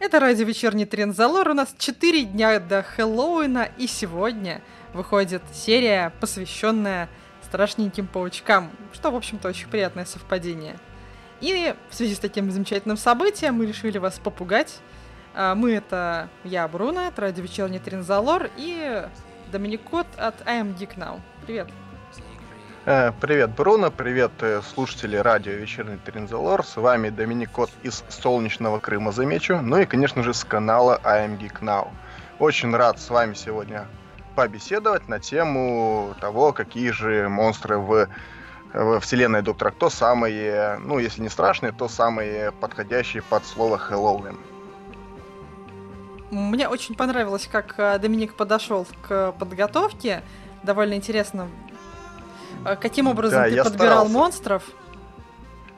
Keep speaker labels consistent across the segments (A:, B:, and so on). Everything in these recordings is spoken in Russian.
A: Это радио «Вечерний Трензалор». У нас 4 дня до Хэллоуина, и сегодня выходит серия, посвященная страшненьким паучкам, что, в общем-то, очень приятное совпадение. И в связи с таким замечательным событием мы решили вас попугать. А, мы — это я, Бруно, от радио «Вечерний Трензалор», и Доминик Кот от I Am Geek Now. Привет.
B: Э, привет, Бруно, привет, э, слушатели радио «Вечерний Тринзалор». С вами Доминик Кот из солнечного Крыма, замечу. Ну и, конечно же, с канала I Am Geek Now. Очень рад с вами сегодня побеседовать на тему того, какие же монстры в, в вселенной Доктора Кто самые, ну, если не страшные, то самые подходящие под слово Хэллоуин.
A: Мне очень понравилось, как э, Доминик подошел к подготовке. Довольно интересно каким образом да, ты подбирал старался. монстров?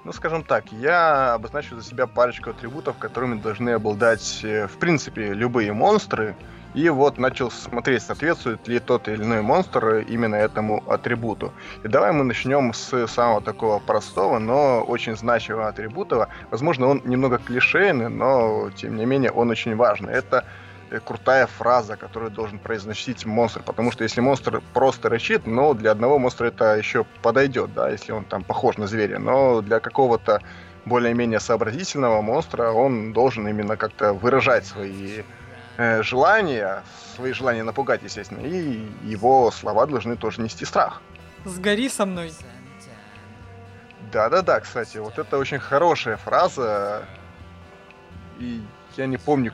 B: Ну, скажем так, я обозначу за себя парочку атрибутов, которыми должны обладать, э, в принципе, любые монстры. И вот начал смотреть, соответствует ли тот или иной монстр именно этому атрибуту. И давай мы начнем с самого такого простого, но очень значимого атрибута. Возможно, он немного клишейный, но тем не менее он очень важный. Это Э, крутая фраза, которую должен произносить монстр. Потому что если монстр просто рычит, ну, для одного монстра это еще подойдет, да, если он там похож на зверя. Но для какого-то более-менее сообразительного монстра он должен именно как-то выражать свои э, желания, свои желания напугать, естественно, и его слова должны тоже нести страх.
A: Сгори со мной.
B: Да-да-да, кстати, вот это очень хорошая фраза. И я не помню,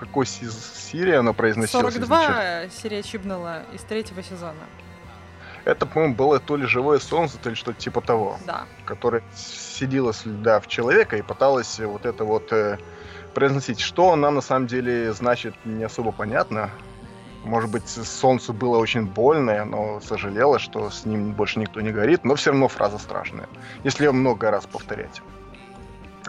B: какой серии она произносилась?
A: 42 серия чибнула из третьего сезона.
B: Это, по-моему, было то ли живое солнце, то ли что-то типа того.
A: Да.
B: Которое сидело да, в человека и пыталось вот это вот э, произносить. Что она на самом деле значит, не особо понятно. Может быть, солнцу было очень больно, и оно сожалело, что с ним больше никто не горит, но все равно фраза страшная. Если ее много раз повторять.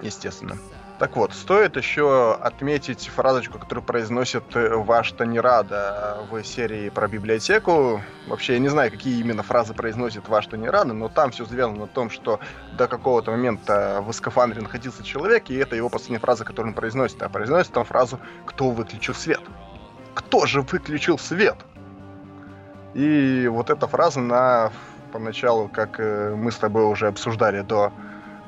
B: Естественно. Так вот, стоит еще отметить фразочку, которую произносит э, ваш Танирада в серии про библиотеку. Вообще, я не знаю, какие именно фразы произносит ваш Танирада, но там все завязано на том, что до какого-то момента в скафандре находился человек, и это его последняя фраза, которую он произносит. А произносит там фразу «Кто выключил свет?» Кто же выключил свет? И вот эта фраза на поначалу, как э, мы с тобой уже обсуждали до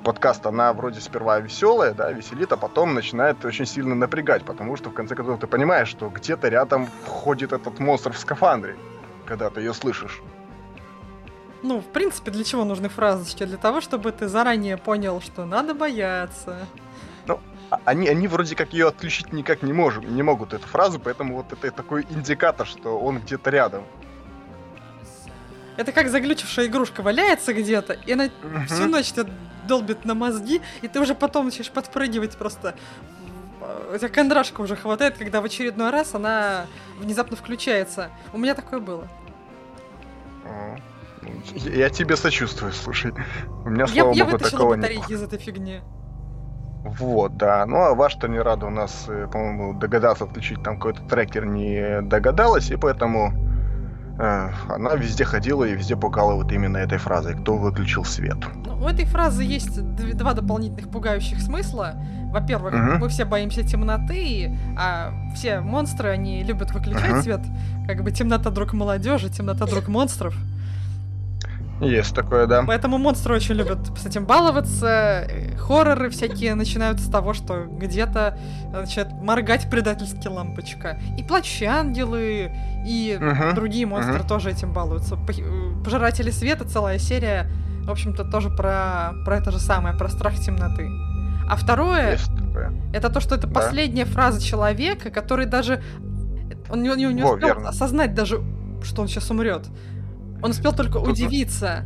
B: подкаст, она вроде сперва веселая, да, веселит, а потом начинает очень сильно напрягать, потому что в конце концов ты понимаешь, что где-то рядом ходит этот монстр в скафандре, когда ты ее слышишь.
A: Ну, в принципе, для чего нужны фразочки? Для того, чтобы ты заранее понял, что надо бояться.
B: Ну, а они, они вроде как ее отключить никак не, можем, не могут, эту фразу, поэтому вот это такой индикатор, что он где-то рядом.
A: Это как заглючившая игрушка валяется где-то, и она угу. всю ночь долбит на мозги, и ты уже потом начинаешь подпрыгивать просто. У тебя кондрашка уже хватает, когда в очередной раз она внезапно включается. У меня такое было.
B: Я тебе сочувствую, слушай. У меня, слава я, богу, я такого нет.
A: из этой фигни.
B: Вот, да. Ну, а ваш-то не рада у нас, э, по-моему, догадаться отключить там какой-то трекер не догадалась, и поэтому Э, она везде ходила и везде пугала вот именно этой фразой «Кто выключил свет?».
A: Ну, у этой фразы есть два дополнительных пугающих смысла. Во-первых, угу. мы все боимся темноты, а все монстры, они любят выключать угу. свет. Как бы темнота друг молодежи, темнота друг монстров.
B: Есть такое, да.
A: Поэтому монстры очень любят с этим баловаться. Хорроры всякие начинают с того, что где-то начинает моргать предательски лампочка. И плачущие ангелы, и uh-huh. другие монстры uh-huh. тоже этим балуются. Пожиратели света, целая серия, в общем-то, тоже про, про это же самое, про страх темноты. А второе, это то, что это да. последняя фраза человека, который даже... Он не, не, не успел Во, осознать даже, что он сейчас умрет. Он успел только удивиться.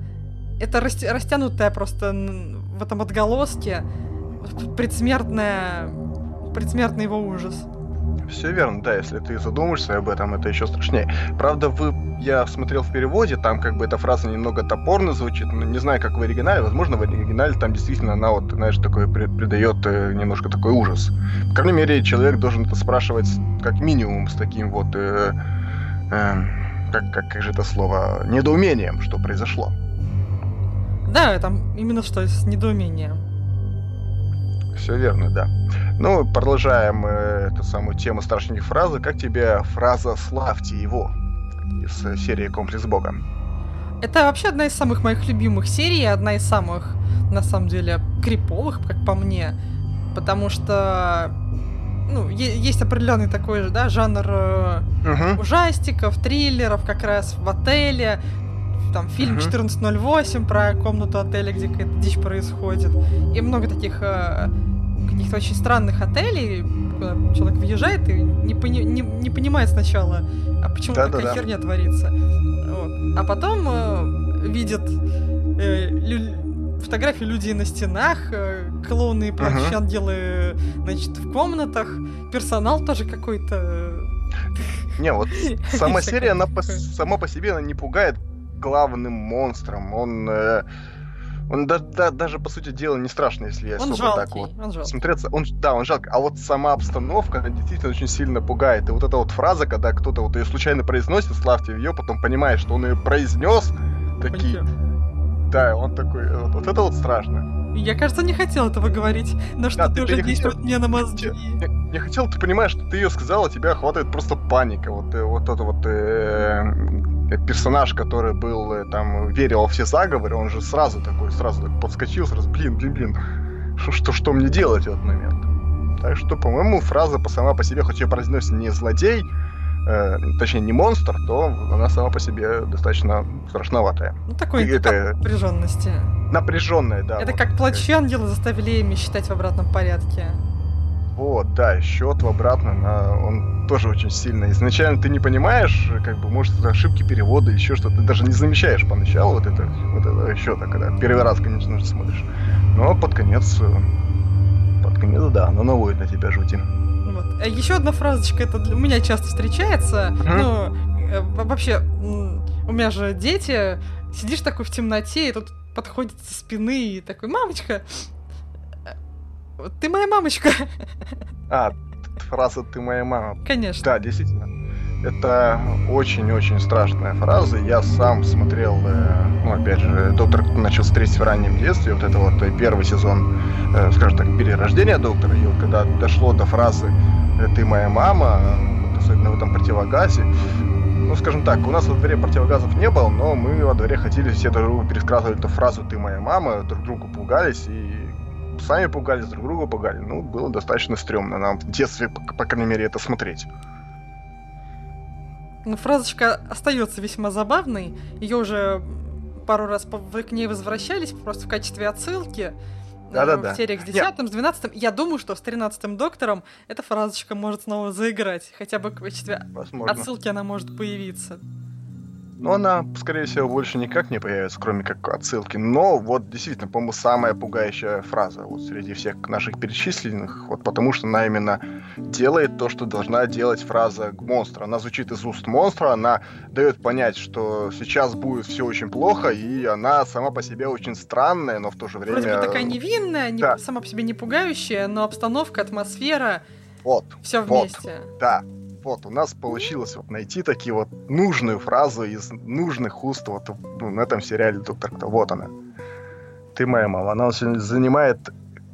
A: Это растянутая просто в этом отголоске предсмертная... предсмертный его ужас.
B: Все верно, да, если ты задумаешься об этом, это еще страшнее. Правда, вы, я смотрел в переводе, там как бы эта фраза немного топорно звучит, но не знаю, как в оригинале, возможно, в оригинале там действительно она вот, знаешь, такой придает э, немножко такой ужас. По крайней мере, человек должен это спрашивать как минимум с таким вот э, э, как, как, как же это слово, недоумением, что произошло.
A: Да, там именно что, с недоумением.
B: Все верно, да. Ну, продолжаем э, эту самую тему страшных фразы. Как тебе фраза «славьте его» из э, серии «Комплекс Бога»?
A: Это вообще одна из самых моих любимых серий, одна из самых, на самом деле, криповых, как по мне. Потому что ну, есть определенный такой же, да, жанр uh-huh. ужастиков, триллеров, как раз в отеле. Там фильм uh-huh. 1408 про комнату отеля, где какая-то дичь происходит. И много таких э, каких-то очень странных отелей, куда человек въезжает и не, пони- не, не понимает сначала, а почему да, такая да, херня да. творится. Вот. А потом э, видит э, лю- фотографии людей на стенах, э, клоуны и прочие uh-huh. ангелы, значит, в комнатах, персонал тоже какой-то.
B: Не, вот сама серия, она по, сама по себе она не пугает главным монстром. Он э, он да, да, даже, по сути дела, не страшно, если я
A: он
B: особо
A: жалкий,
B: так вот
A: он жалкий.
B: смотреться. Он, да, он жалко. А вот сама обстановка, она действительно очень сильно пугает. И вот эта вот фраза, когда кто-то вот ее случайно произносит, славьте ее, потом понимает, что он ее произнес, такие... Да, он такой... Вот, вот это вот страшно.
A: Я, кажется, не хотел этого говорить, но что да, ты, уже действует хотел... мне на мозги.
B: Я, я хотел, ты понимаешь, что ты ее сказала, тебя охватывает просто паника. Вот, э, вот это вот э, э, персонаж, который был э, там, верил во все заговоры, он же сразу такой, сразу так подскочил, сразу, блин, блин, блин, что, что, что мне делать в этот момент? Так что, по-моему, фраза по сама по себе, хоть ее произносит не злодей, э, точнее, не монстр, то она сама по себе достаточно страшноватая.
A: Ну, такой это... напряженности.
B: Напряженная, да.
A: Это вот. как плачи ангелы заставили Эми считать в обратном порядке.
B: Вот, да, счет в обратном, он тоже очень сильный. Изначально ты не понимаешь, как бы, может, это ошибки перевода, еще что-то. Ты даже не замечаешь поначалу вот это, вот это счета, когда первый раз, конечно же, смотришь. Но под конец, под конец, да, оно наводит на тебя жути.
A: Вот. А еще одна фразочка, это для меня часто встречается. Ну, э, вообще, у меня же дети, сидишь такой в темноте, и тут подходит со спины и такой, мамочка, э, ты моя мамочка.
B: А, фраза «ты моя мама».
A: Конечно.
B: Да, действительно. Это очень-очень страшная фраза. Я сам смотрел, э, ну, опять же, доктор начал встретить в раннем детстве. Вот это вот первый сезон, э, скажем так, перерождения доктора. И вот когда дошло до фразы «ты моя мама», особенно в этом противогазе, ну, скажем так, у нас во дворе противогазов не было, но мы во дворе ходили, все друг другу пересказывали эту фразу «ты моя мама», друг другу пугались и сами пугались, друг друга пугали. Ну, было достаточно стрёмно нам в детстве, по, по крайней мере, это смотреть.
A: Ну, фразочка остается весьма забавной. Ее уже пару раз к ней возвращались просто в качестве отсылки. Да, да, да. В сериях с 10 с 12 Я думаю, что с 13 доктором эта фразочка может снова заиграть. Хотя бы в качестве Возможно. отсылки она может появиться.
B: Но она, скорее всего, больше никак не появится, кроме как отсылки. Но вот действительно, по-моему, самая пугающая фраза вот среди всех наших перечисленных, вот потому что она именно делает то, что должна делать фраза монстра. Она звучит из уст монстра, она дает понять, что сейчас будет все очень плохо, и она сама по себе очень странная, но в то же время...
A: Вроде бы такая невинная, не, да. сама по себе не пугающая, но обстановка, атмосфера...
B: Вот.
A: Все вместе.
B: Вот, да, вот, у нас получилось вот найти такие вот нужную фразу из нужных уст вот ну, на этом сериале «Доктор Кто». Вот она. Ты моя мама. Она занимает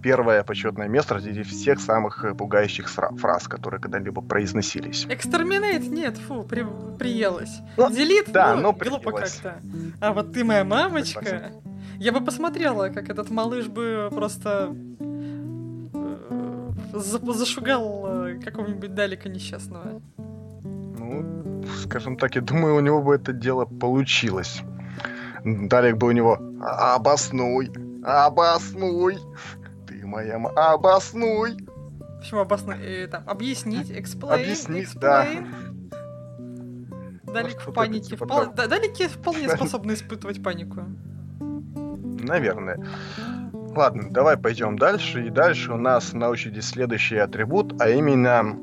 B: первое почетное место среди всех самых э, пугающих фраз, которые когда-либо произносились.
A: Экстерминейт? Нет, фу, при, приелась. Ну, Делит?
B: Да,
A: ну,
B: но
A: глупо как-то. А вот ты моя мамочка. Я бы посмотрела, как этот малыш бы просто зашугал э, какого-нибудь Далика несчастного?
B: Ну, скажем так, я думаю, у него бы это дело получилось. Далик бы у него «Обоснуй! Обоснуй! Ты моя. Обоснуй!»
A: Почему обоснуй? Э, там, объяснить, explain,
B: Объяснить, explain.
A: да. Далик в панике. Впол... Да, далики вполне способны испытывать панику.
B: Наверное. Ладно, давай пойдем дальше. И дальше у нас на очереди следующий атрибут, а именно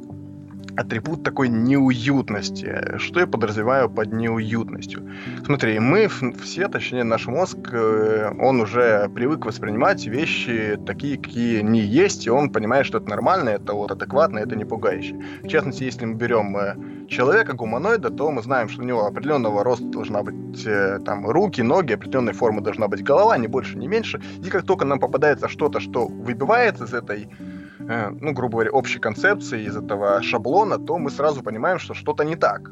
B: атрибут такой неуютности. Что я подразумеваю под неуютностью? Смотри, мы все, точнее наш мозг, э, он уже привык воспринимать вещи такие, какие они есть, и он понимает, что это нормально, это вот адекватно, это не пугающе. В частности, если мы берем э, человека, гуманоида, то мы знаем, что у него определенного роста должна быть э, там руки, ноги, определенной формы должна быть голова, не больше, не меньше. И как только нам попадается что-то, что выбивается из этой, э, ну, грубо говоря, общей концепции, из этого шаблона, то мы сразу понимаем, что что-то не так.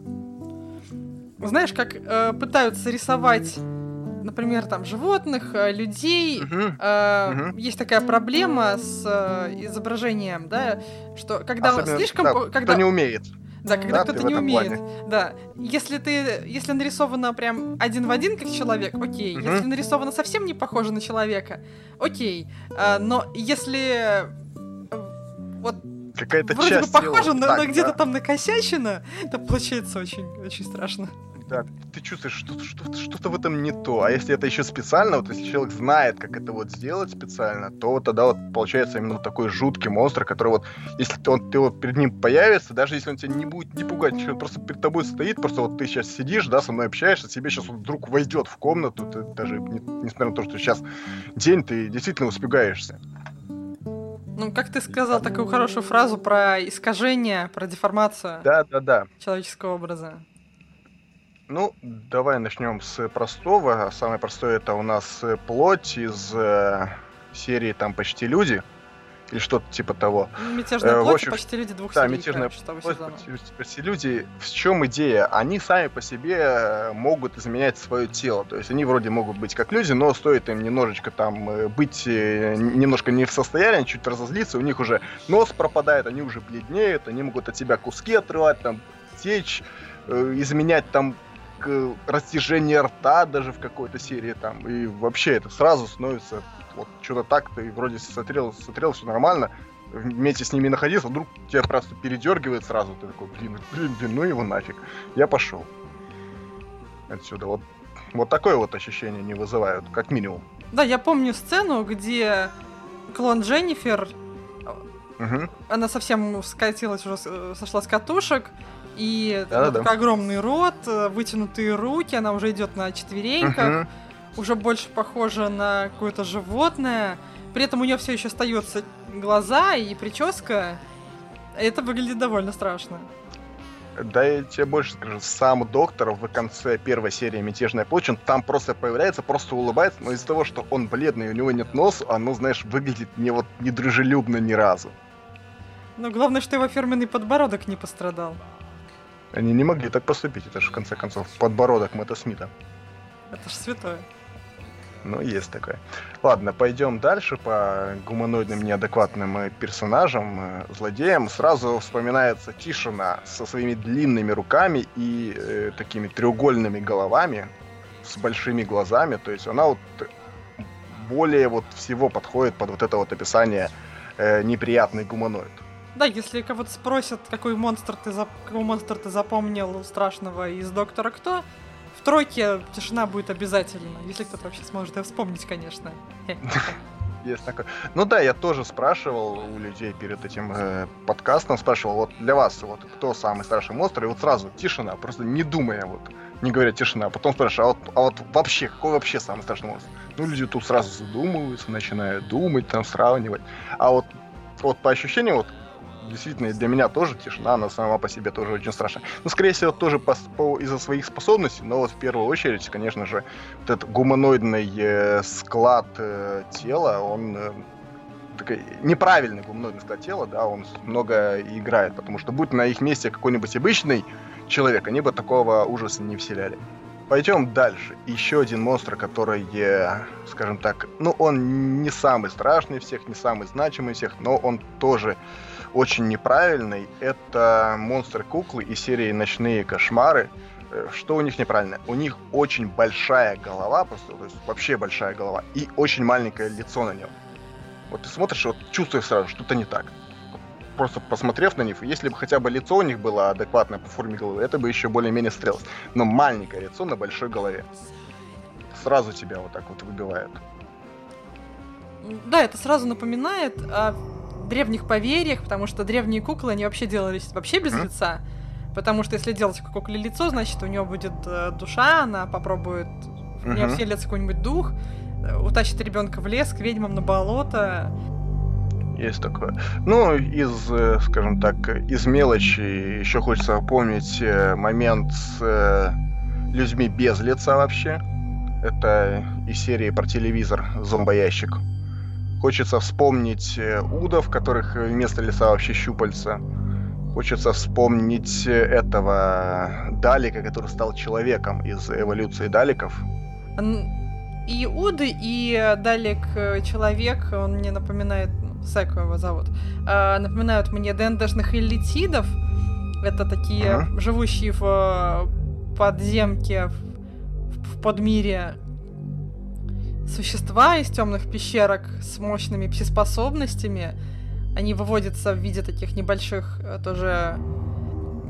A: Знаешь, как э, пытаются рисовать например, там животных, э, людей, uh-huh. Э, uh-huh. есть такая проблема с э, изображением, да, что когда Особенно, слишком,
B: да,
A: когда
B: кто не умеет.
A: Да, когда да, кто-то не умеет. Плане. Да. Если ты, если нарисовано прям один в один как человек, окей. Угу. Если нарисовано совсем не похоже на человека, окей. А, но если вот
B: какая-то
A: вроде
B: часть
A: бы похоже, но, но где-то да. там накосячено, это получается очень, очень страшно
B: да, ты чувствуешь, что что-то, что-то в этом не то. А если это еще специально, вот если человек знает, как это вот сделать специально, то тогда вот получается именно такой жуткий монстр, который вот, если ты, он, ты вот перед ним появится, даже если он тебя не будет не пугать, ничего, он просто перед тобой стоит, просто вот ты сейчас сидишь, да, со мной общаешься, тебе сейчас вот вдруг войдет в комнату, ты даже, не, несмотря на то, что сейчас день, ты действительно успегаешься.
A: Ну, как ты сказал такую хорошую фразу про искажение, про деформацию
B: да, да, да.
A: человеческого образа.
B: Ну, давай начнем с простого. Самое простое это у нас э, плоть из э, серии там почти люди или что-то типа того.
A: Ну, мятежная э, плоть общем, почти люди двух
B: да, мятежная плоть, почти, почти люди. В чем идея? Они сами по себе э, могут изменять свое тело. То есть они вроде могут быть как люди, но стоит им немножечко там э, быть немножко не в состоянии, чуть разозлиться, у них уже нос пропадает, они уже бледнеют, они могут от себя куски отрывать, там течь, изменять там растяжение рта даже в какой-то серии там. И вообще это сразу становится вот что-то так, ты вроде смотрел, смотрел, все нормально, вместе с ними находился, вдруг тебя просто передергивает сразу, ты такой, блин, блин, блин, ну его нафиг. Я пошел. Отсюда. Вот, вот такое вот ощущение не вызывают, как минимум.
A: Да, я помню сцену, где клон Дженнифер, угу. она совсем скатилась уже, сошла с катушек, и да, да, огромный рот, э, вытянутые руки, она уже идет на четвереньках, угу. уже больше похожа на какое-то животное. При этом у нее все еще остаются глаза и прическа. Это выглядит довольно страшно.
B: Да я тебе больше скажу, сам доктор в конце первой серии «Мятежная площадь», он там просто появляется, просто улыбается, но из-за того, что он бледный, у него нет носа, оно, знаешь, выглядит не вот не дружелюбно ни разу.
A: Но главное, что его фирменный подбородок не пострадал.
B: Они не могли так поступить, это же в конце концов подбородок Мэтта Смита.
A: Это ж святое.
B: Ну, есть такое. Ладно, пойдем дальше по гуманоидным неадекватным э, персонажам, э, злодеям. Сразу вспоминается Тишина со своими длинными руками и э, такими треугольными головами, с большими глазами. То есть она вот более вот всего подходит под вот это вот описание э, неприятный гуманоид.
A: Да, если кого-то спросят, какой монстр ты, зап... какого монстра ты запомнил страшного из Доктора Кто, в тройке тишина будет обязательно, если кто-то вообще сможет ее вспомнить, конечно.
B: Есть такое. Ну да, я тоже спрашивал у людей перед этим э, подкастом, спрашивал, вот для вас, вот кто самый страшный монстр, и вот сразу тишина, просто не думая, вот, не говоря тишина, а потом спрашиваю, а вот, а вот вообще, какой вообще самый страшный монстр? Ну, люди тут сразу задумываются, начинают думать, там, сравнивать. А вот, вот по ощущению, вот действительно для меня тоже тишина, она сама по себе тоже очень страшная. Ну, скорее всего, тоже по, по, из-за своих способностей, но вот в первую очередь, конечно же, вот этот гуманоидный э, склад э, тела, он э, такой неправильный гуманоидный склад тела, да, он много играет, потому что будь на их месте какой-нибудь обычный человек, они бы такого ужаса не вселяли. Пойдем дальше. Еще один монстр, который, э, скажем так, ну, он не самый страшный всех, не самый значимый всех, но он тоже очень неправильный. Это монстры-куклы из серии «Ночные кошмары». Э, что у них неправильно? У них очень большая голова, просто, то есть вообще большая голова, и очень маленькое лицо на нем. Вот ты смотришь, вот чувствуешь сразу, что-то не так. Просто посмотрев на них, если бы хотя бы лицо у них было адекватное по форме головы, это бы еще более-менее стрелось. Но маленькое лицо на большой голове. Сразу тебя вот так вот выбивает.
A: Да, это сразу напоминает о древних поверьях, потому что древние куклы, они вообще делались вообще без лица. Потому что если делать кукле лицо, значит, у нее будет э, душа, она попробует в нее вселится какой-нибудь дух, э, утащит ребенка в лес к ведьмам на болото.
B: Есть такое. Ну, из, э, скажем так, из мелочи еще хочется помнить э, момент с людьми без лица вообще. Это из серии про телевизор «Зомбоящик». Хочется вспомнить удов, которых вместо лица вообще щупальца. Хочется вспомнить этого Далика, который стал человеком из эволюции Даликов.
A: И Уды, и Далик человек, он мне напоминает Секу его зовут, э, напоминают мне ДНДшных элитидов. Это такие ага. живущие в э, подземке, в подмире существа из темных пещерок с мощными псиспособностями. Они выводятся в виде таких небольших, э, тоже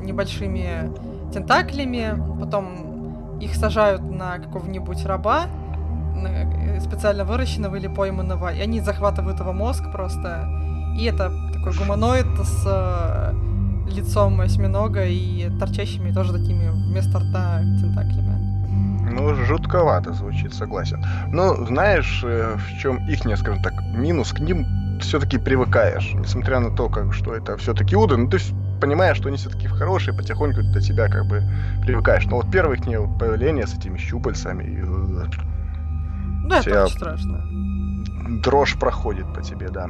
A: небольшими тентаклями, потом их сажают на какого-нибудь раба, Э, специально выращенного или пойманного, и они захватывают его мозг просто. И это такой гуманоид с э, лицом осьминога и торчащими тоже такими вместо рта тентаклями.
B: Ну, жутковато звучит, согласен. Но знаешь, э, в чем их, скажем так, минус к ним все-таки привыкаешь. Несмотря на то, как, что это все-таки Уда, ну ты понимаешь, что они все-таки хорошие, потихоньку до тебя как бы привыкаешь. Но вот первое их появление с этими щупальцами,
A: да, это очень страшно.
B: Дрожь проходит по тебе, да.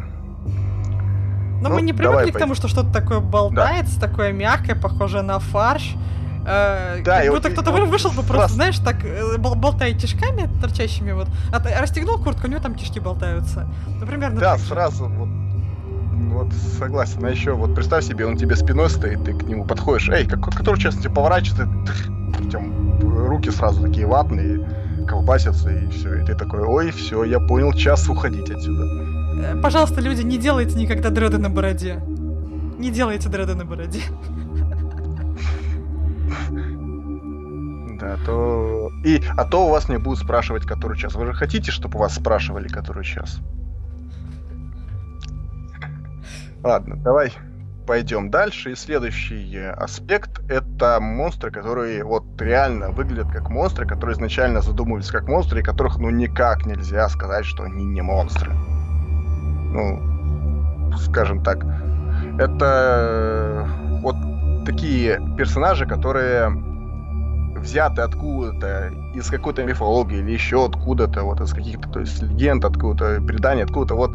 A: Но ну, мы не привыкли к тому, что что-то такое болтается, да. такое мягкое, похожее на фарш. Э, да, как будто кто-то вышел бы просто, знаешь, так э, болтая тишками торчащими, вот, а, расстегнул куртку, у него там тишки болтаются. Например,
B: Да, сразу вот вот согласен. А еще вот представь себе, он тебе спиной стоит, ты к нему подходишь, эй, как, который час тебе поворачивается, руки сразу такие ватные, колбасятся, и все. И ты такой, ой, все, я понял, час уходить отсюда.
A: Э, пожалуйста, люди, не делайте никогда дреды на бороде. Не делайте дреды на бороде.
B: Да, то... И, а то у вас не будут спрашивать, который час. Вы же хотите, чтобы вас спрашивали, который час? Ладно, давай пойдем дальше. И следующий э, аспект — это монстры, которые вот реально выглядят как монстры, которые изначально задумывались как монстры, и которых ну никак нельзя сказать, что они не монстры. Ну, скажем так. Это вот такие персонажи, которые взяты откуда-то, из какой-то мифологии или еще откуда-то, вот из каких-то, то есть легенд, откуда-то, преданий, откуда-то, вот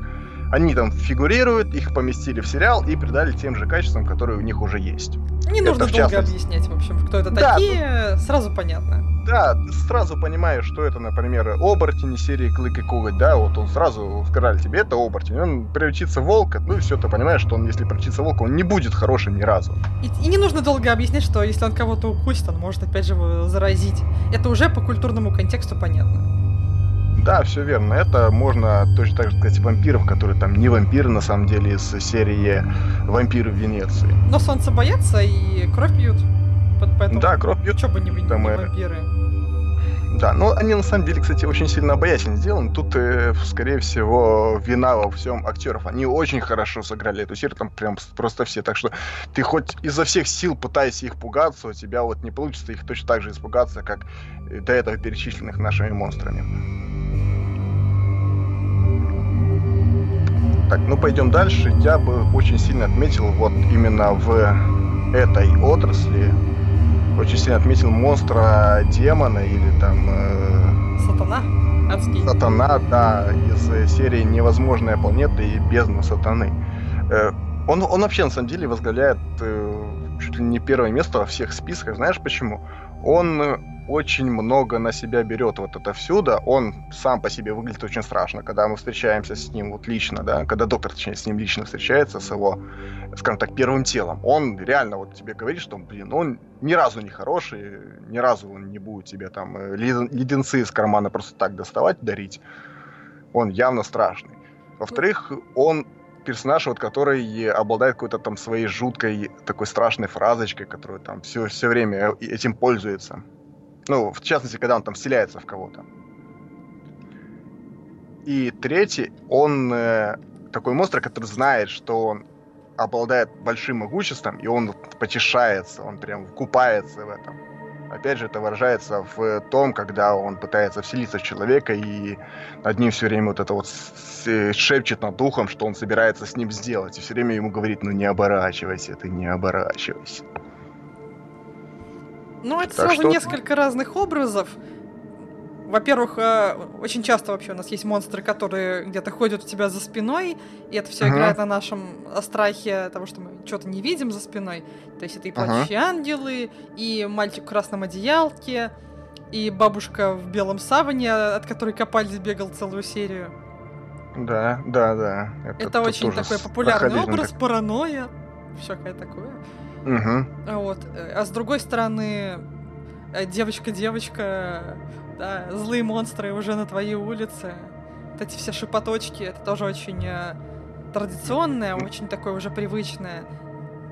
B: они там фигурируют, их поместили в сериал и придали тем же качествам, которые у них уже есть.
A: Не это нужно долго частности... объяснять, в общем, кто это да, такие, тут... сразу понятно.
B: Да, ты сразу понимаешь, что это, например, оборотень серии Клык и Коготь, да, вот он сразу сказали тебе, это оборотень, он превратится в волка, ну и все, ты понимаешь, что он, если превратится в волка, он не будет хорошим ни разу.
A: И, и не нужно долго объяснять, что если он кого-то укусит, он может опять же заразить. Это уже по культурному контексту понятно.
B: Да, все верно. Это можно точно так же сказать вампиров, которые там не вампиры, на самом деле, из серии «Вампиры в Венеции».
A: Но солнце боятся и кровь пьют.
B: Поэтому да, кровь пьют.
A: Что бы не, не вампиры.
B: Да, но они на самом деле, кстати, очень сильно обаятельно сделаны. Тут, э, скорее всего, вина во всем актеров. Они очень хорошо сыграли эту серию, там прям просто все. Так что ты хоть изо всех сил пытайся их пугаться, у тебя вот не получится их точно так же испугаться, как до этого перечисленных нашими монстрами. Так, ну пойдем дальше. Я бы очень сильно отметил вот именно в этой отрасли, очень сильно отметил монстра демона или там...
A: Э, Сатана?
B: Адский. Сатана, да, из серии «Невозможная планета» и «Бездна сатаны». Э, он, он вообще, на самом деле, возглавляет э, чуть ли не первое место во всех списках. Знаешь почему? Он очень много на себя берет вот это всюду. Он сам по себе выглядит очень страшно, когда мы встречаемся с ним вот лично, да, когда доктор, точнее, с ним лично встречается, с его, скажем так, первым телом. Он реально вот тебе говорит, что, блин, он ни разу не хороший, ни разу он не будет тебе там э, леденцы из кармана просто так доставать, дарить. Он явно страшный. Во-вторых, он персонаж, вот, который обладает какой-то там своей жуткой такой страшной фразочкой, которую там все, все время этим пользуется. Ну, в частности, когда он там вселяется в кого-то. И третий, он э, такой монстр, который знает, что он обладает большим могуществом, и он потешается, он прям купается в этом. Опять же, это выражается в том, когда он пытается вселиться в человека и над ним все время вот это вот шепчет над духом, что он собирается с ним сделать. И все время ему говорит, ну не оборачивайся, ты не оборачивайся.
A: Ну, это так сразу что... несколько разных образов. Во-первых, э, очень часто вообще у нас есть монстры, которые где-то ходят у тебя за спиной, и это все uh-huh. играет на нашем страхе того, что мы что-то не видим за спиной. То есть это и плачущие uh-huh. ангелы, и мальчик в красном одеялке, и бабушка в белом саване, от которой Копальдис бегал целую серию.
B: Да, да, да.
A: Это, это очень такой популярный образ, так... паранойя, всякое такое.
B: Угу.
A: Вот. А с другой стороны, э, девочка-девочка да, злые монстры уже на твоей улице. Вот эти все шипоточки, это тоже очень э, традиционное, очень такое уже привычное.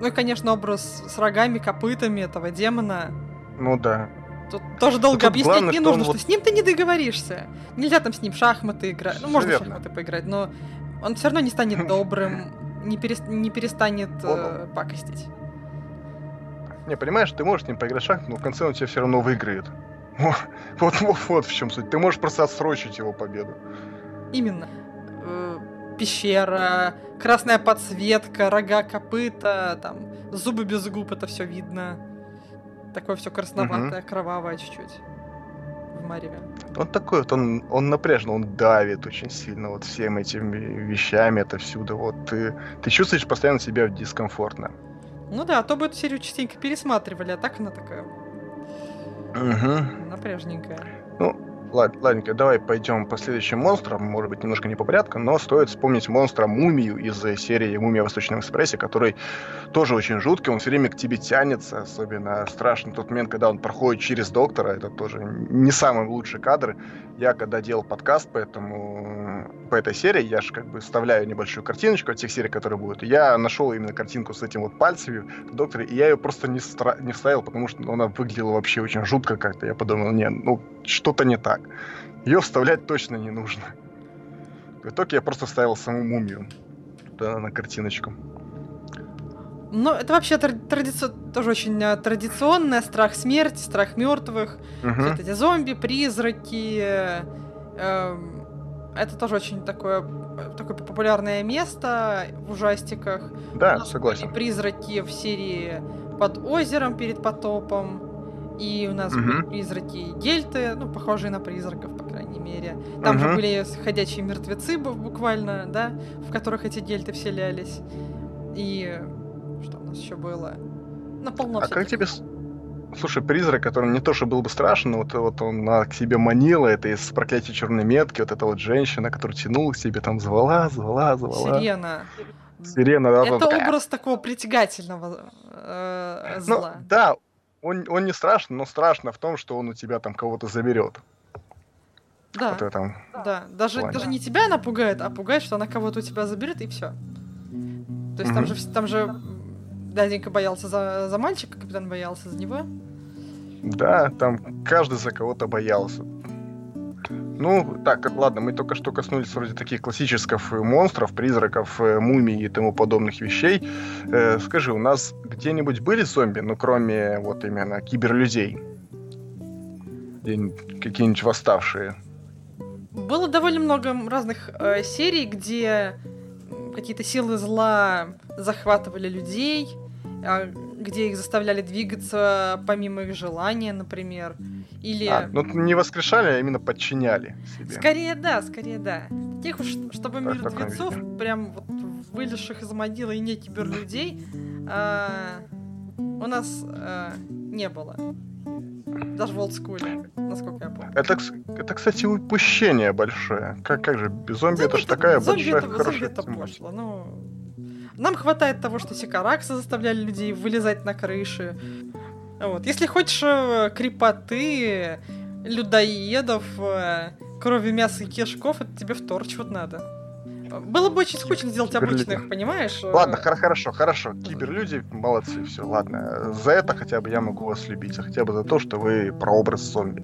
A: Ну и, конечно, образ с рогами, копытами этого демона.
B: Ну да.
A: Тут тоже долго объяснять главное, не что нужно, что вот... с ним ты не договоришься. Нельзя там с ним шахматы играть. Ну, можно верно. шахматы поиграть, но он все равно не станет добрым, не, перест... не перестанет э, пакостить.
B: Не, понимаешь, ты можешь с ним поиграть в шахматы, но в конце он тебя все равно выиграет. Вот, вот, вот в чем суть. Ты можешь просто отсрочить его победу.
A: Именно. Э, пещера, красная подсветка, рога, копыта, там, зубы без губ, это все видно. Такое все красноватое, угу. кровавое чуть-чуть. В Мареве.
B: Он такой вот, он, он напряжен, он давит очень сильно вот всеми этими вещами, это всюду. Вот ты, ты чувствуешь постоянно себя дискомфортно.
A: Ну да, а то бы эту серию частенько пересматривали, а так она такая
B: Угу.
A: Напряжненькая.
B: Ну, ладненько, давай пойдем по следующим монстрам. Может быть, немножко не по порядку, но стоит вспомнить монстра Мумию из серии Мумия в Восточном экспрессе, который тоже очень жуткий. Он все время к тебе тянется. Особенно страшно тот момент, когда он проходит через доктора. Это тоже не самый лучший кадр. Я когда делал подкаст по, этому, по этой серии, я же как бы вставляю небольшую картиночку от тех серий, которые будут. Я нашел именно картинку с этим вот пальцами доктора, и я ее просто не, стра- не вставил, потому что она выглядела вообще очень жутко как-то. Я подумал, не, ну что-то не так. Ее вставлять точно не нужно. В итоге я просто вставил саму мумию туда на картиночку.
A: Ну, это вообще традици... тоже очень а, традиционное. Страх смерти, страх мертвых. Угу. Вот эти зомби, призраки. Э, это тоже очень такое, такое популярное место в ужастиках.
B: Да, согласен.
A: Призраки в серии под озером перед потопом. И у нас угу. были призраки гельты, ну, похожие на призраков, по крайней мере. Там угу. же были ходячие мертвецы буквально, да, в которых эти гельты вселялись. И что у нас еще было? На полно
B: А как тебе... Слушай, призрак, который не то, что был бы страшен, вот, вот он на, к себе манила, это из проклятия черной метки, вот эта вот женщина, которая тянула к себе, там звала, звала, звала.
A: Сирена.
B: Сирена, да.
A: Это такая... образ такого притягательного э, ну, зла.
B: Ну, да, он, он не страшный, но страшно в том, что он у тебя там кого-то заберет.
A: Да. Вот этом да. Даже, даже не тебя она пугает, а пугает, что она кого-то у тебя заберет и все. То есть mm-hmm. там же там же дяденька боялся за, за мальчика, капитан боялся за него.
B: Да, там каждый за кого-то боялся. Ну, так, ладно, мы только что коснулись вроде таких классических монстров, призраков, э, мумий и тому подобных вещей. Э, скажи, у нас где-нибудь были зомби, ну, кроме вот именно киберлюдей? Какие-нибудь восставшие?
A: Было довольно много разных э, серий, где какие-то силы зла захватывали людей, а, где их заставляли двигаться помимо их желания, например. Или... А,
B: ну, не воскрешали, а именно подчиняли себе.
A: Скорее да, скорее да. Таких уж, чтобы так, мертвецов, прям вот вылезших из могилы и не киберлюдей, а, у нас а, не было. Даже в олдскуле, насколько я помню.
B: Это, это, кстати, упущение большое. Как, как же, зомби, зомби это же такая зомби большая, это, хорошая
A: зомби это пошло, ну... Нам хватает того, что Сикараксы заставляли людей вылезать на крыши. Вот. Если хочешь э, крепоты, людоедов, э, крови, мяса и кишков, это тебе в торч вот надо. Было бы очень скучно сделать обычных, понимаешь?
B: Ладно, хор- хорошо, хорошо. Киберлюди молодцы, все, ладно. За это хотя бы я могу вас любить, а хотя бы за то, что вы прообраз зомби.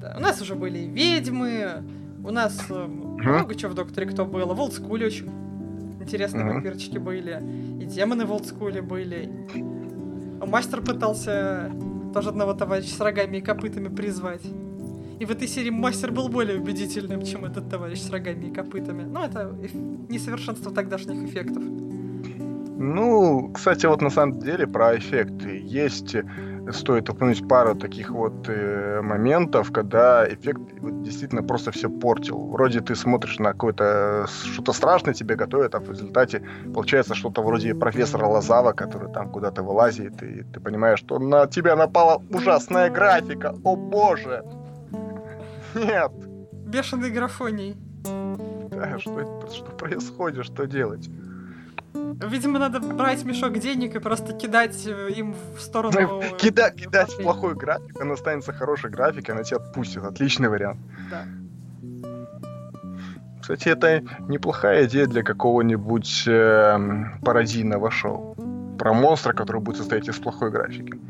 A: Да, у нас уже были ведьмы, у нас э, много чего в Докторе Кто было, в Олдскуле очень интересные mm-hmm. вампирчики были, и демоны в Олдскуле были. Мастер пытался тоже одного товарища с рогами и копытами призвать. И в этой серии мастер был более убедительным, чем этот товарищ с рогами и копытами. Но это несовершенство тогдашних эффектов.
B: Ну, кстати, вот на самом деле про эффекты. Есть, стоит упомянуть пару таких вот э, моментов, когда эффект вот, действительно просто все портил. Вроде ты смотришь на какое-то что-то страшное тебе готовят, а в результате получается что-то вроде профессора Лазава, который там куда-то вылазит, и ты понимаешь, что на тебя напала ужасная графика. О боже! Нет!
A: Бешеный графоний.
B: Да, что, что происходит, что делать?
A: Видимо, надо брать мешок денег и просто кидать э, им в сторону...
B: Кида, кидать в плохой график, она останется хорошей графикой, она тебя отпустит. Отличный вариант.
A: Да.
B: Кстати, это неплохая идея для какого-нибудь э, пародийного шоу. Про монстра, который будет состоять из плохой графики.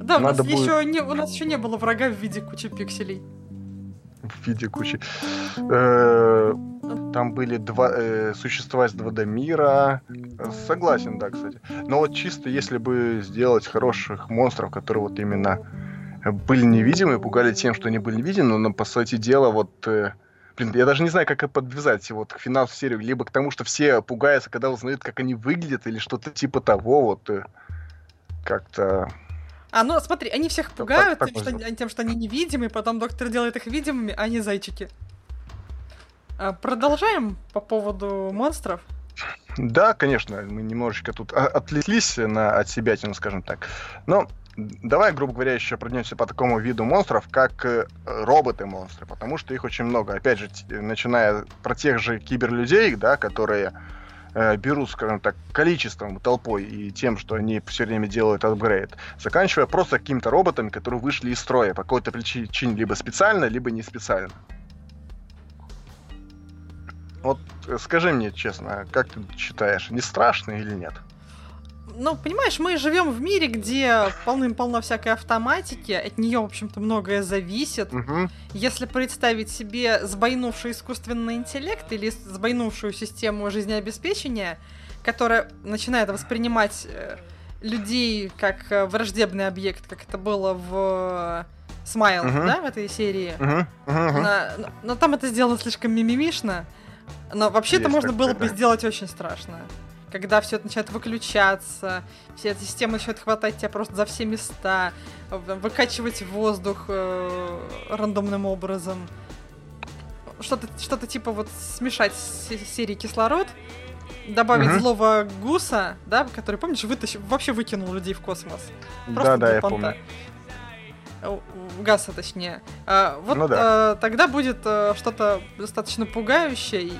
A: Да, у нас, будет... еще не, у нас еще не было врага в виде кучи пикселей.
B: В виде кучи. Э, там были два э, существа из 2D мира. Согласен, да, кстати. Но вот чисто если бы сделать хороших монстров, которые вот именно были невидимы, пугали тем, что они были невидимы, но по сути дела вот... Э, блин, я даже не знаю, как это подвязать вот к финалу серии. Либо к тому, что все пугаются, когда узнают, как они выглядят, или что-то типа того, вот э, как-то...
A: А, ну смотри, они всех пугают так, так что, тем, что они невидимы, потом доктор делает их видимыми, а они зайчики. А, продолжаем по поводу монстров.
B: Да, конечно, мы немножечко тут отвлеклись на от себя, скажем так. Но давай, грубо говоря, еще пройдемся по такому виду монстров, как э, роботы-монстры, потому что их очень много. Опять же, начиная про тех же киберлюдей, да, которые э, берут, скажем так, количеством, толпой и тем, что они все время делают апгрейд, заканчивая просто какими-то роботами, которые вышли из строя по какой-то причине, либо специально, либо не специально. Вот э, скажи мне честно, как ты считаешь, не страшно или нет?
A: Ну, понимаешь, мы живем в мире, где полным-полно всякой автоматики, от нее, в общем-то, многое зависит.
B: Угу.
A: Если представить себе сбойнувший искусственный интеллект или сбойнувшую систему жизнеобеспечения, которая начинает воспринимать э, людей как э, враждебный объект, как это было в Смайл, uh-huh. да, в этой серии.
B: Uh-huh. Uh-huh.
A: Но, но, но там это сделано слишком мимимишно. Но вообще-то можно было бы сделать очень страшно. Когда все это начинает выключаться, все эти системы начинают хватать тебя просто за все места, выкачивать воздух э, рандомным образом. Что-то что типа вот смешать серии кислород, добавить угу. злого гуса, да, который, помнишь, вытащил, вообще выкинул людей в космос.
B: Просто да, да, я помню.
A: Гаса, точнее. А, вот ну, да. а, тогда будет а, что-то достаточно пугающее.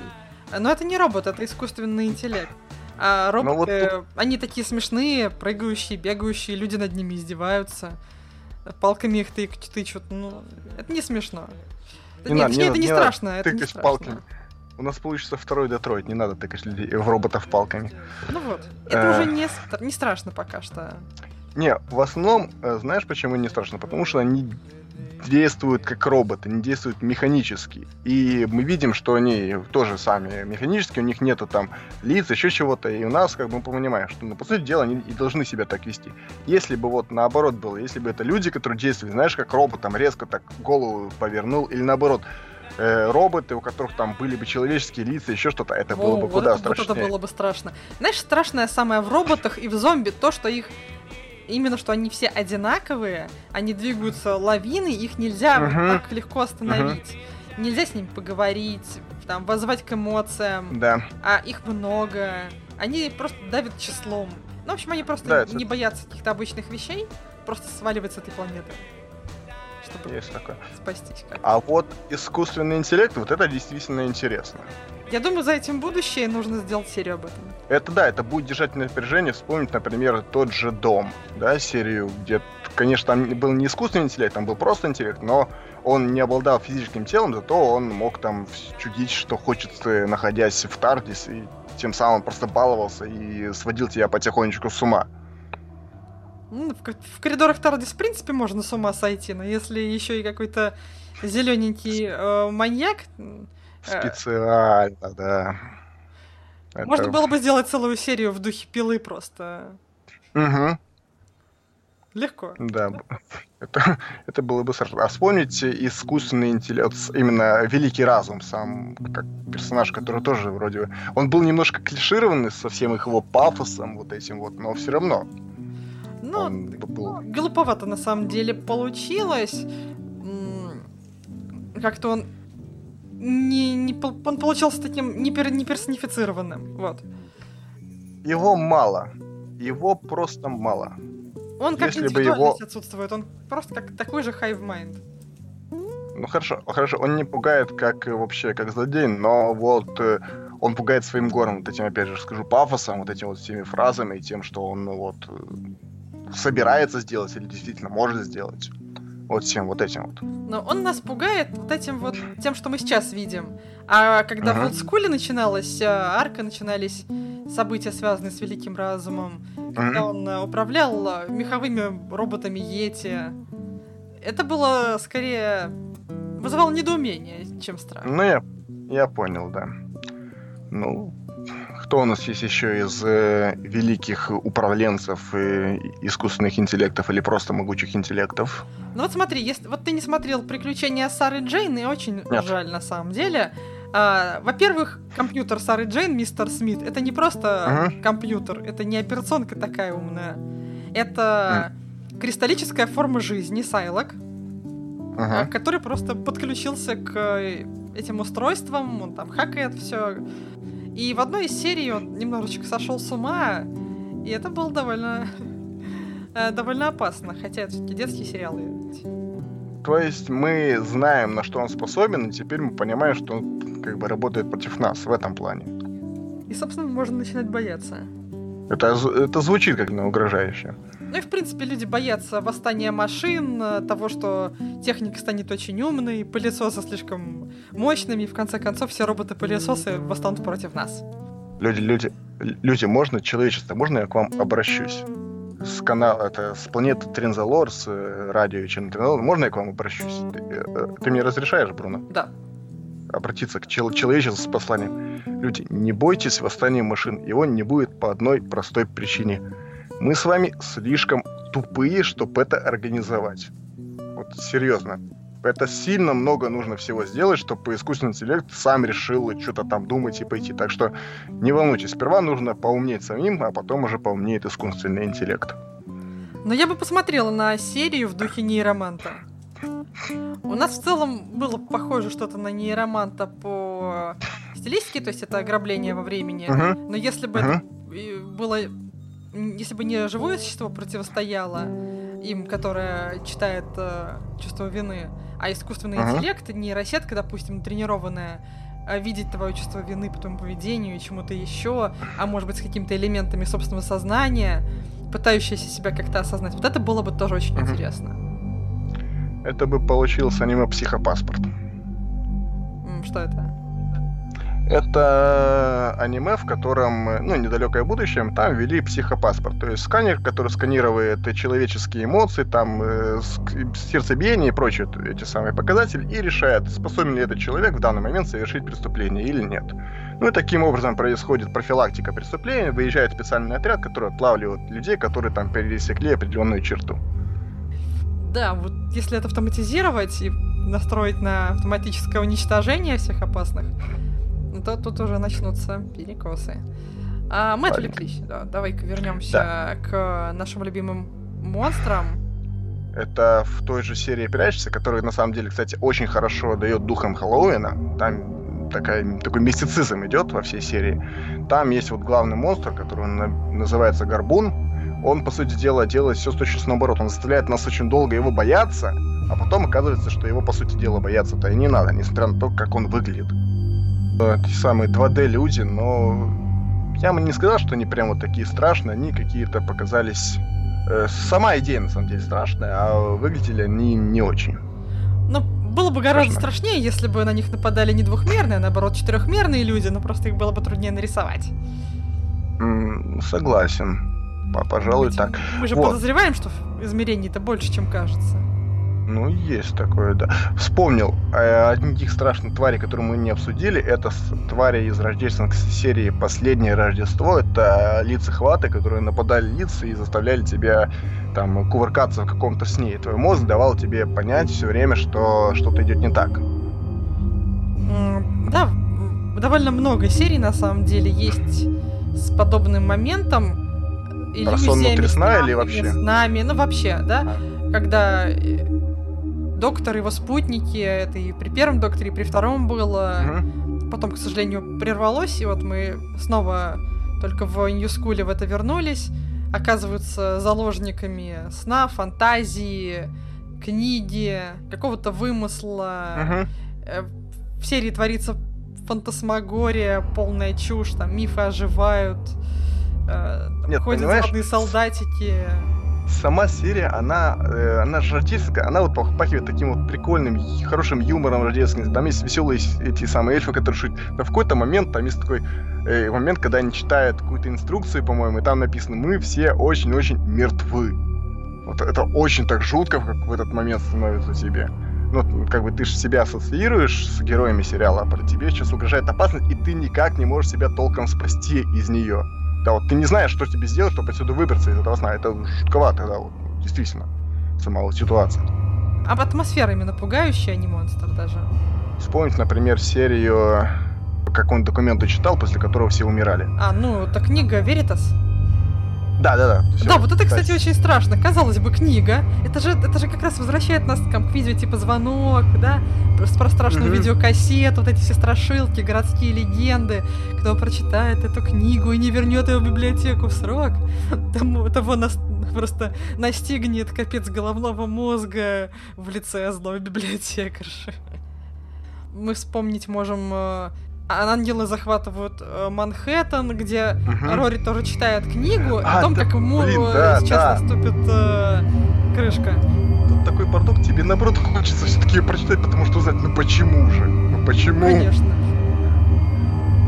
A: Но это не робот, это искусственный интеллект. А роботы, вот тут... они такие смешные, прыгающие, бегающие, люди над ними издеваются. Палками их тык, тычут. Ну, это не смешно. Не Нет, надо, точнее, не это не, не страшно. Это не страшно.
B: палками. У нас получится второй Детройт, не надо тыкать людей в роботов палками.
A: Ну вот. Это уже не, не страшно пока что.
B: Не, в основном, э, знаешь, почему не страшно? Потому что они действуют как роботы, не действуют механически. И мы видим, что они тоже сами механические, у них нету там лиц, еще чего-то. И у нас, как бы, мы понимаем, что, ну, по сути дела, они и должны себя так вести. Если бы вот наоборот было, если бы это люди, которые действуют, знаешь, как робот, там резко так голову повернул, или наоборот, э, роботы, у которых там были бы человеческие лица, еще что-то, это О, было бы вот куда это, страшнее. Вот
A: это было бы страшно. Знаешь, страшное самое в роботах и в зомби то, что их именно что они все одинаковые, они двигаются лавины, их нельзя uh-huh. так легко остановить. Uh-huh. Нельзя с ними поговорить, там, возвать к эмоциям.
B: Да.
A: А их много. Они просто давят числом. Ну, в общем, они просто да, не это... боятся каких-то обычных вещей, просто сваливать с этой планеты.
B: Чтобы Есть такое.
A: спастись.
B: А вот искусственный интеллект, вот это действительно интересно.
A: Я думаю, за этим будущее нужно сделать серию об этом.
B: Это да, это будет держать напряжение. Вспомнить, например, тот же Дом, да, серию, где, конечно, там был не искусственный интеллект, там был просто интеллект, но он не обладал физическим телом, зато он мог там чудить, что хочет, находясь в Тардис, и тем самым просто баловался и сводил тебя потихонечку с ума.
A: Ну, в коридорах Тардис, в принципе, можно с ума сойти, но если еще и какой-то зелененький э, маньяк,
B: Э, Специально, да.
A: Можно было бы сделать целую серию в духе пилы просто.
B: Угу.
A: Легко.
B: Да, это, это было бы сразу. А вспомните искусственный интеллект, именно великий разум, сам как персонаж, который тоже вроде... Он был немножко клишированный со всем их его пафосом, вот этим вот, но все равно.
A: Ну, был... глуповато на самом деле получилось. Как-то он не, не, он получился таким не, пер, не персонифицированным. Вот.
B: Его мало. Его просто мало.
A: Он как Если бы его... отсутствует, он просто как такой же hive mind.
B: Ну хорошо, хорошо, он не пугает как вообще как злодей, но вот э, он пугает своим гором, вот этим, опять же, скажу, пафосом, вот этими вот всеми фразами и тем, что он ну, вот э, собирается сделать или действительно может сделать. Вот всем вот этим вот.
A: Но он нас пугает вот этим вот, тем, что мы сейчас видим. А когда uh-huh. в Олдскуле начиналась а, арка, начинались события, связанные с Великим Разумом, когда uh-huh. он а, управлял а, меховыми роботами Йети, это было скорее... вызывало недоумение, чем страх.
B: Ну, я, я понял, да. Ну, кто у нас есть еще из э, великих управленцев э, искусственных интеллектов или просто могучих интеллектов?
A: Ну вот смотри, если вот ты не смотрел приключения Сары Джейн, и очень Нет. жаль на самом деле. А, во-первых, компьютер Сары Джейн, мистер Смит, это не просто uh-huh. компьютер, это не операционка такая умная. Это uh-huh. кристаллическая форма жизни, Сайлок, uh-huh. который просто подключился к э, этим устройствам, он там хакает все. И в одной из серий он немножечко сошел с ума, и это было довольно э, довольно опасно, хотя это все-таки детские сериалы.
B: То есть мы знаем, на что он способен, и теперь мы понимаем, что он как бы работает против нас в этом плане.
A: И, собственно, можно начинать бояться.
B: Это, это звучит как на угрожающе.
A: Ну и, в принципе, люди боятся восстания машин, того, что техника станет очень умной, пылесосы слишком мощными, и в конце концов все роботы-пылесосы восстанут против нас.
B: Люди, люди, люди, можно человечество, можно я к вам обращусь? С канала, это с планеты Тринзалор, с э, радио Чин можно я к вам обращусь? Ты, э, ты мне разрешаешь, Бруно?
A: Да.
B: Обратиться к чел- человечеству с посланием. Люди, не бойтесь восстания машин, его не будет по одной простой причине – мы с вами слишком тупые, чтобы это организовать. Вот серьезно. Это сильно много нужно всего сделать, чтобы искусственный интеллект сам решил что-то там думать и пойти. Так что не волнуйтесь, сперва нужно поумнеть самим, а потом уже поумнеет искусственный интеллект.
A: Но я бы посмотрела на серию в духе нейроманта. У нас в целом было похоже что-то на нейроманта по стилистике, то есть это ограбление во времени. Uh-huh. Но если бы uh-huh. это было если бы не живое существо противостояло им, которое читает э, чувство вины, а искусственный uh-huh. интеллект, нейросетка, допустим, тренированная, э, видеть твое чувство вины по твоему поведению и чему-то еще, а может быть с какими-то элементами собственного сознания, пытающаяся себя как-то осознать. Вот это было бы тоже очень uh-huh. интересно.
B: Это бы получился аниме-психопаспорт.
A: Что это?
B: Это аниме, в котором, ну, недалекое будущее, там ввели психопаспорт. То есть сканер, который сканирует человеческие эмоции, там, э, сердцебиение и прочие эти самые показатели, и решает, способен ли этот человек в данный момент совершить преступление или нет. Ну и таким образом происходит профилактика преступления, выезжает специальный отряд, который отлавливает людей, которые там пересекли определенную черту.
A: Да, вот если это автоматизировать и настроить на автоматическое уничтожение всех опасных, то тут уже начнутся перекосы. А, мы отвлеклись. Да, давай-ка вернемся да. к нашим любимым монстрам.
B: Это в той же серии «Прячется», которая, на самом деле, кстати, очень хорошо дает духом Хэллоуина. Там такая, такой мистицизм идет во всей серии. Там есть вот главный монстр, который называется Горбун. Он, по сути дела, делает все с точностью наоборот. Он заставляет нас очень долго его бояться, а потом оказывается, что его, по сути дела, бояться-то и не надо, несмотря на то, как он выглядит эти самые 2D-люди, но я бы не сказал, что они прям вот такие страшные, они какие-то показались... Э, сама идея, на самом деле, страшная, а выглядели они не очень.
A: Ну, было бы гораздо Страшно. страшнее, если бы на них нападали не двухмерные, а наоборот четырехмерные люди, но просто их было бы труднее нарисовать.
B: Mm, согласен. Пожалуй,
A: мы,
B: так.
A: Мы же вот. подозреваем, что измерений-то больше, чем кажется.
B: Ну, есть такое, да. Вспомнил, э, одних страшных тварей, которые мы не обсудили, это твари из рождественской серии «Последнее Рождество». Это лица-хваты, которые нападали лица и заставляли тебя там кувыркаться в каком-то сне. И твой мозг давал тебе понять все время, что что-то идет не так.
A: Да, довольно много серий на самом деле есть с подобным моментом.
B: Про сон внутри сна или вообще?
A: С нами, ну вообще, да, а. когда э, доктор его спутники, это и при первом докторе, и при втором было, угу. потом, к сожалению, прервалось, и вот мы снова только в Нью-Скуле в это вернулись, оказываются заложниками сна, фантазии, книги, какого-то вымысла. Угу. В серии творится фантасмагория, полная чушь, там мифы оживают, э, Нет, ходят понимаешь? солдатики.
B: Сама серия, она, э, она же рождественская, она вот пахивает таким вот прикольным, хорошим юмором рождественским. Там есть веселые эти самые эльфы, которые шутят. Но в какой-то момент там есть такой э, момент, когда они читают какую-то инструкцию, по-моему, и там написано «Мы все очень-очень мертвы». Вот это очень так жутко как в этот момент становится тебе ну, как бы ты же себя ассоциируешь с героями сериала, а про тебе сейчас угрожает опасность, и ты никак не можешь себя толком спасти из нее. Да, вот ты не знаешь, что тебе сделать, чтобы отсюда выбраться из этого сна. Это жутковато, да, вот, действительно, сама вот ситуация.
A: Об атмосфера именно пугающая, а не монстр даже.
B: Вспомнить, например, серию как он документы читал, после которого все умирали.
A: А, ну, это книга Веритас.
B: Да, да, да.
A: Все, да, вот это, кстати, очень страшно. Казалось бы, книга. Это же, это же как раз возвращает нас к видео типа звонок, да, про страшную mm-hmm. видеокассету, вот эти все страшилки, городские легенды. Кто прочитает эту книгу и не вернет ее в библиотеку в срок, тому, того нас просто настигнет капец головного мозга в лице злой библиотекарши. Мы вспомнить можем э, ангелы захватывают э, Манхэттен, где угу. Рори тоже читает книгу а, о том, да, как ему блин, э, да, сейчас да. наступит э, крышка.
B: Тут такой порток, тебе наоборот хочется все-таки прочитать, потому что узнать, ну почему же? Ну почему?
A: Конечно.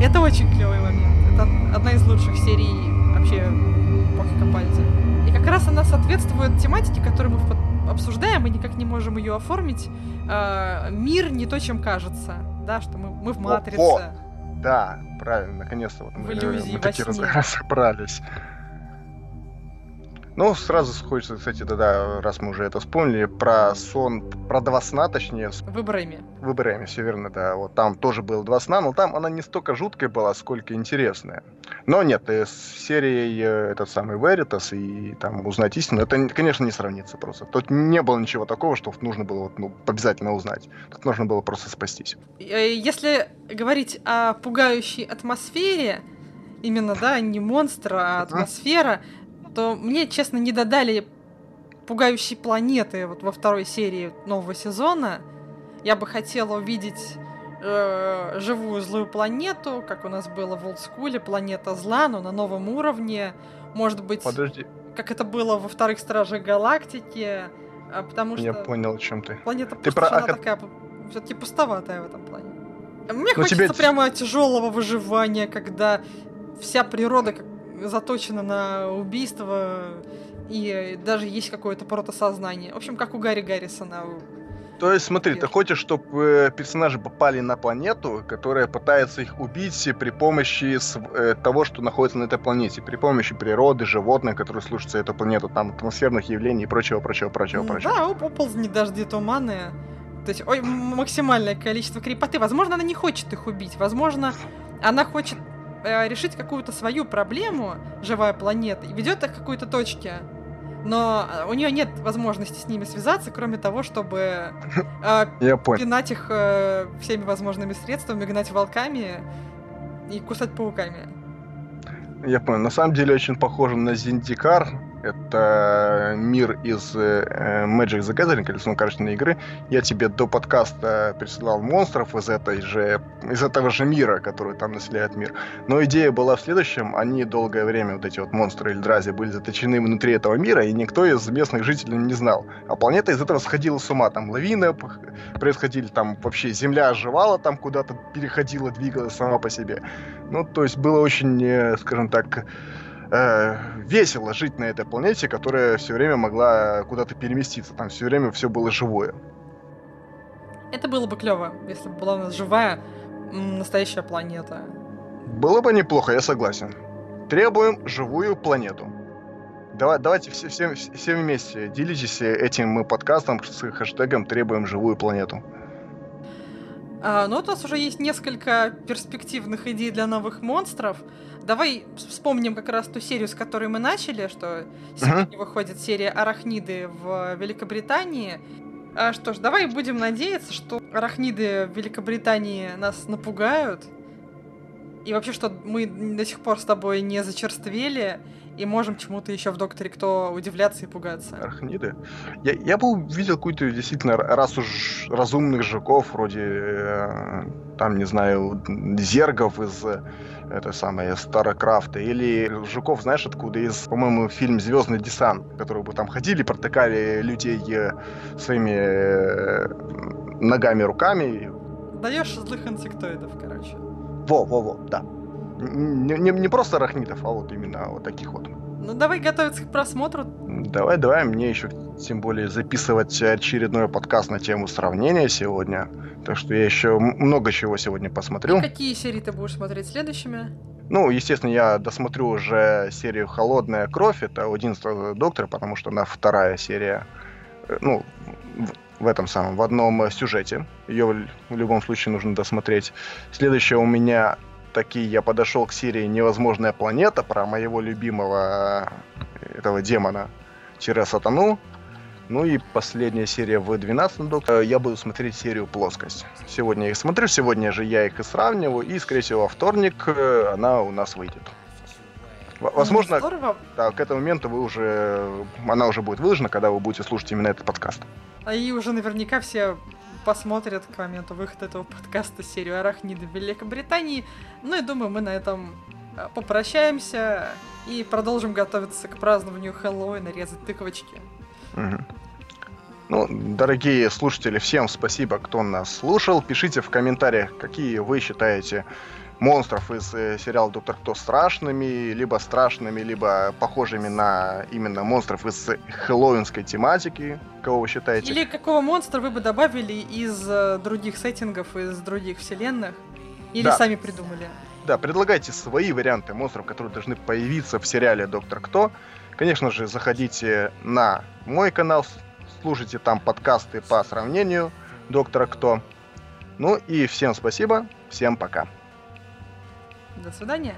A: Это очень клевый момент. Это одна из лучших серий вообще эпохи Капальди. И как раз она соответствует тематике, которую мы обсуждаем, и никак не можем ее оформить. Э, мир не то, чем кажется да, что мы, мы в матрице. О, о!
B: Да, правильно, наконец-то вот мы, мы такие разобрались. Ну, сразу хочется, кстати, да, раз мы уже это вспомнили, про сон, про два сна, точнее.
A: В Ибрайме.
B: В Ибрайме, все верно, да. Вот там тоже было два сна, но там она не столько жуткая была, сколько интересная. Но нет, э, с серией э, этот самый Веритас и там узнать истину, это, конечно, не сравнится просто. Тут не было ничего такого, что нужно было вот, ну, обязательно узнать. Тут нужно было просто спастись.
A: Э, если говорить о пугающей атмосфере, именно, да, не монстр, а атмосфера, uh-huh то мне, честно, не додали пугающей планеты вот во второй серии нового сезона. Я бы хотела увидеть э, живую злую планету, как у нас было в олдскуле, планета зла, но на новом уровне. Может быть,
B: Подожди.
A: как это было во вторых Стражах Галактики, а потому что...
B: Я понял, о чем ты.
A: Планета ты про... она такая все-таки пустоватая в этом плане. Мне но хочется тебе... прямо тяжелого выживания, когда вся природа как заточена на убийство, и даже есть какое-то протосознание. В общем, как у Гарри Гаррисона.
B: То есть, смотри, ты хочешь, чтобы э, персонажи попали на планету, которая пытается их убить при помощи э, того, что находится на этой планете, при помощи природы, животных, которые слушаются эту планету, там, атмосферных явлений и прочего, прочего, прочего, прочего.
A: Да, оползни, дожди, туманы. То есть, ой, максимальное количество крепоты. Возможно, она не хочет их убить. Возможно, она хочет э, решить какую-то свою проблему, живая планета, и ведет их к какой-то точке. Но э, у нее нет возможности с ними связаться, кроме того, чтобы э, Я пинать их э, всеми возможными средствами, гнать волками и кусать пауками.
B: Я понял. На самом деле очень похоже на Зиндикар, это мир из э, Magic the Gathering, колесо карточной игры. Я тебе до подкаста присылал монстров из, этой же, из этого же мира, который там населяет мир. Но идея была в следующем. Они долгое время, вот эти вот монстры Эльдрази, были заточены внутри этого мира, и никто из местных жителей не знал. А планета из этого сходила с ума. Там лавины происходили, там вообще земля оживала, там куда-то переходила, двигалась сама по себе. Ну, то есть было очень, э, скажем так, э, весело жить на этой планете, которая все время могла куда-то переместиться. Там все время все было живое.
A: Это было бы клево, если бы была у нас живая настоящая планета.
B: Было бы неплохо, я согласен. Требуем живую планету. Давай, давайте все, все, все вместе делитесь этим мы подкастом с хэштегом «Требуем живую планету».
A: А, ну, у нас уже есть несколько перспективных идей для новых монстров. Давай вспомним как раз ту серию, с которой мы начали, что сегодня uh-huh. выходит серия «Арахниды» в Великобритании. А, что ж, давай будем надеяться, что арахниды в Великобритании нас напугают. И вообще, что мы до сих пор с тобой не зачерствели, и можем чему-то еще в Докторе Кто удивляться и пугаться.
B: Арахниды? Я, я бы увидел какую-то действительно, раз уж разумных жуков, вроде, э, там, не знаю, зергов из э, это самое Старокрафта, или жуков, знаешь, откуда, из, по-моему, фильм «Звездный десант», которые бы там ходили, протыкали людей э, своими э, ногами, руками.
A: Даешь злых инсектоидов, короче.
B: Во, во, во, да. Не, не, не просто арахнитов, а вот именно вот таких вот.
A: Ну давай готовиться к просмотру.
B: Давай, давай, мне еще тем более записывать очередной подкаст на тему сравнения сегодня. Так что я еще много чего сегодня посмотрю.
A: И какие серии ты будешь смотреть следующими?
B: Ну, естественно, я досмотрю уже серию «Холодная кровь». Это 11 доктора, потому что она вторая серия. Э, ну, в этом самом, в одном сюжете. Ее в любом случае нужно досмотреть. Следующее у меня такие, я подошел к серии «Невозможная планета» про моего любимого э, этого демона-сатану. Ну и последняя серия в 12 докторе. Я буду смотреть серию «Плоскость». Сегодня я их смотрю, сегодня же я их и сравниваю, и, скорее всего, во вторник э, она у нас выйдет. Возможно, да, к этому моменту вы уже, она уже будет выложена, когда вы будете слушать именно этот подкаст.
A: А и уже наверняка все посмотрят к моменту выхода этого подкаста серию «Арахниды в Великобритании». Ну и думаю, мы на этом э, попрощаемся и продолжим готовиться к празднованию Хэллоуина, резать тыковочки. Угу.
B: Ну, дорогие слушатели, всем спасибо, кто нас слушал. Пишите в комментариях, какие вы считаете монстров из э, сериала Доктор Кто страшными, либо страшными, либо похожими на именно монстров из хэллоуинской тематики. Кого вы считаете?
A: Или какого монстра вы бы добавили из э, других сеттингов, из других вселенных? Или да. сами придумали?
B: Да, предлагайте свои варианты монстров, которые должны появиться в сериале Доктор Кто. Конечно же, заходите на мой канал, слушайте там подкасты по сравнению Доктора Кто. Ну и всем спасибо, всем пока.
A: До свидания.